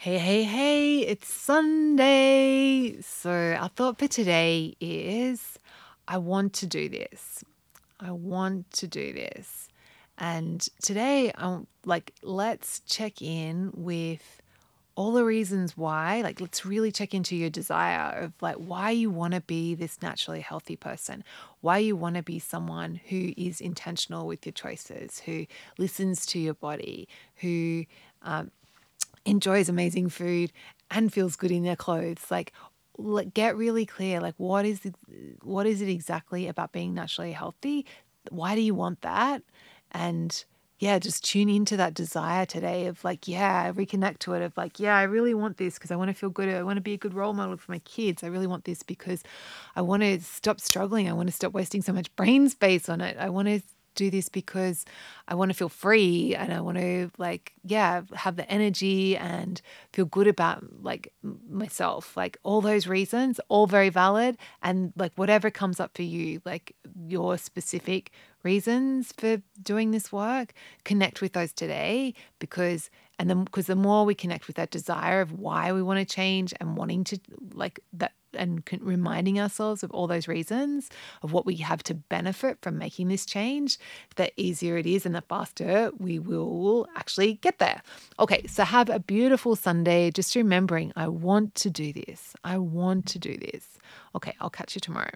Hey, hey, hey, it's Sunday. So, our thought for today is I want to do this. I want to do this. And today, I'm like, let's check in with all the reasons why. Like, let's really check into your desire of like why you want to be this naturally healthy person, why you want to be someone who is intentional with your choices, who listens to your body, who um, enjoys amazing food and feels good in their clothes. Like get really clear like what is the, what is it exactly about being naturally healthy? Why do you want that? And yeah just tune into that desire today of like yeah reconnect to it of like yeah i really want this because i want to feel good i want to be a good role model for my kids. I really want this because i want to stop struggling. I want to stop wasting so much brain space on it. I want to do this because I want to feel free and I want to like yeah have the energy and feel good about like myself like all those reasons all very valid and like whatever comes up for you like your specific reasons for doing this work connect with those today because and then because the more we connect with that desire of why we want to change and wanting to like that and reminding ourselves of all those reasons of what we have to benefit from making this change, the easier it is and the faster we will actually get there. Okay, so have a beautiful Sunday. Just remembering, I want to do this. I want to do this. Okay, I'll catch you tomorrow.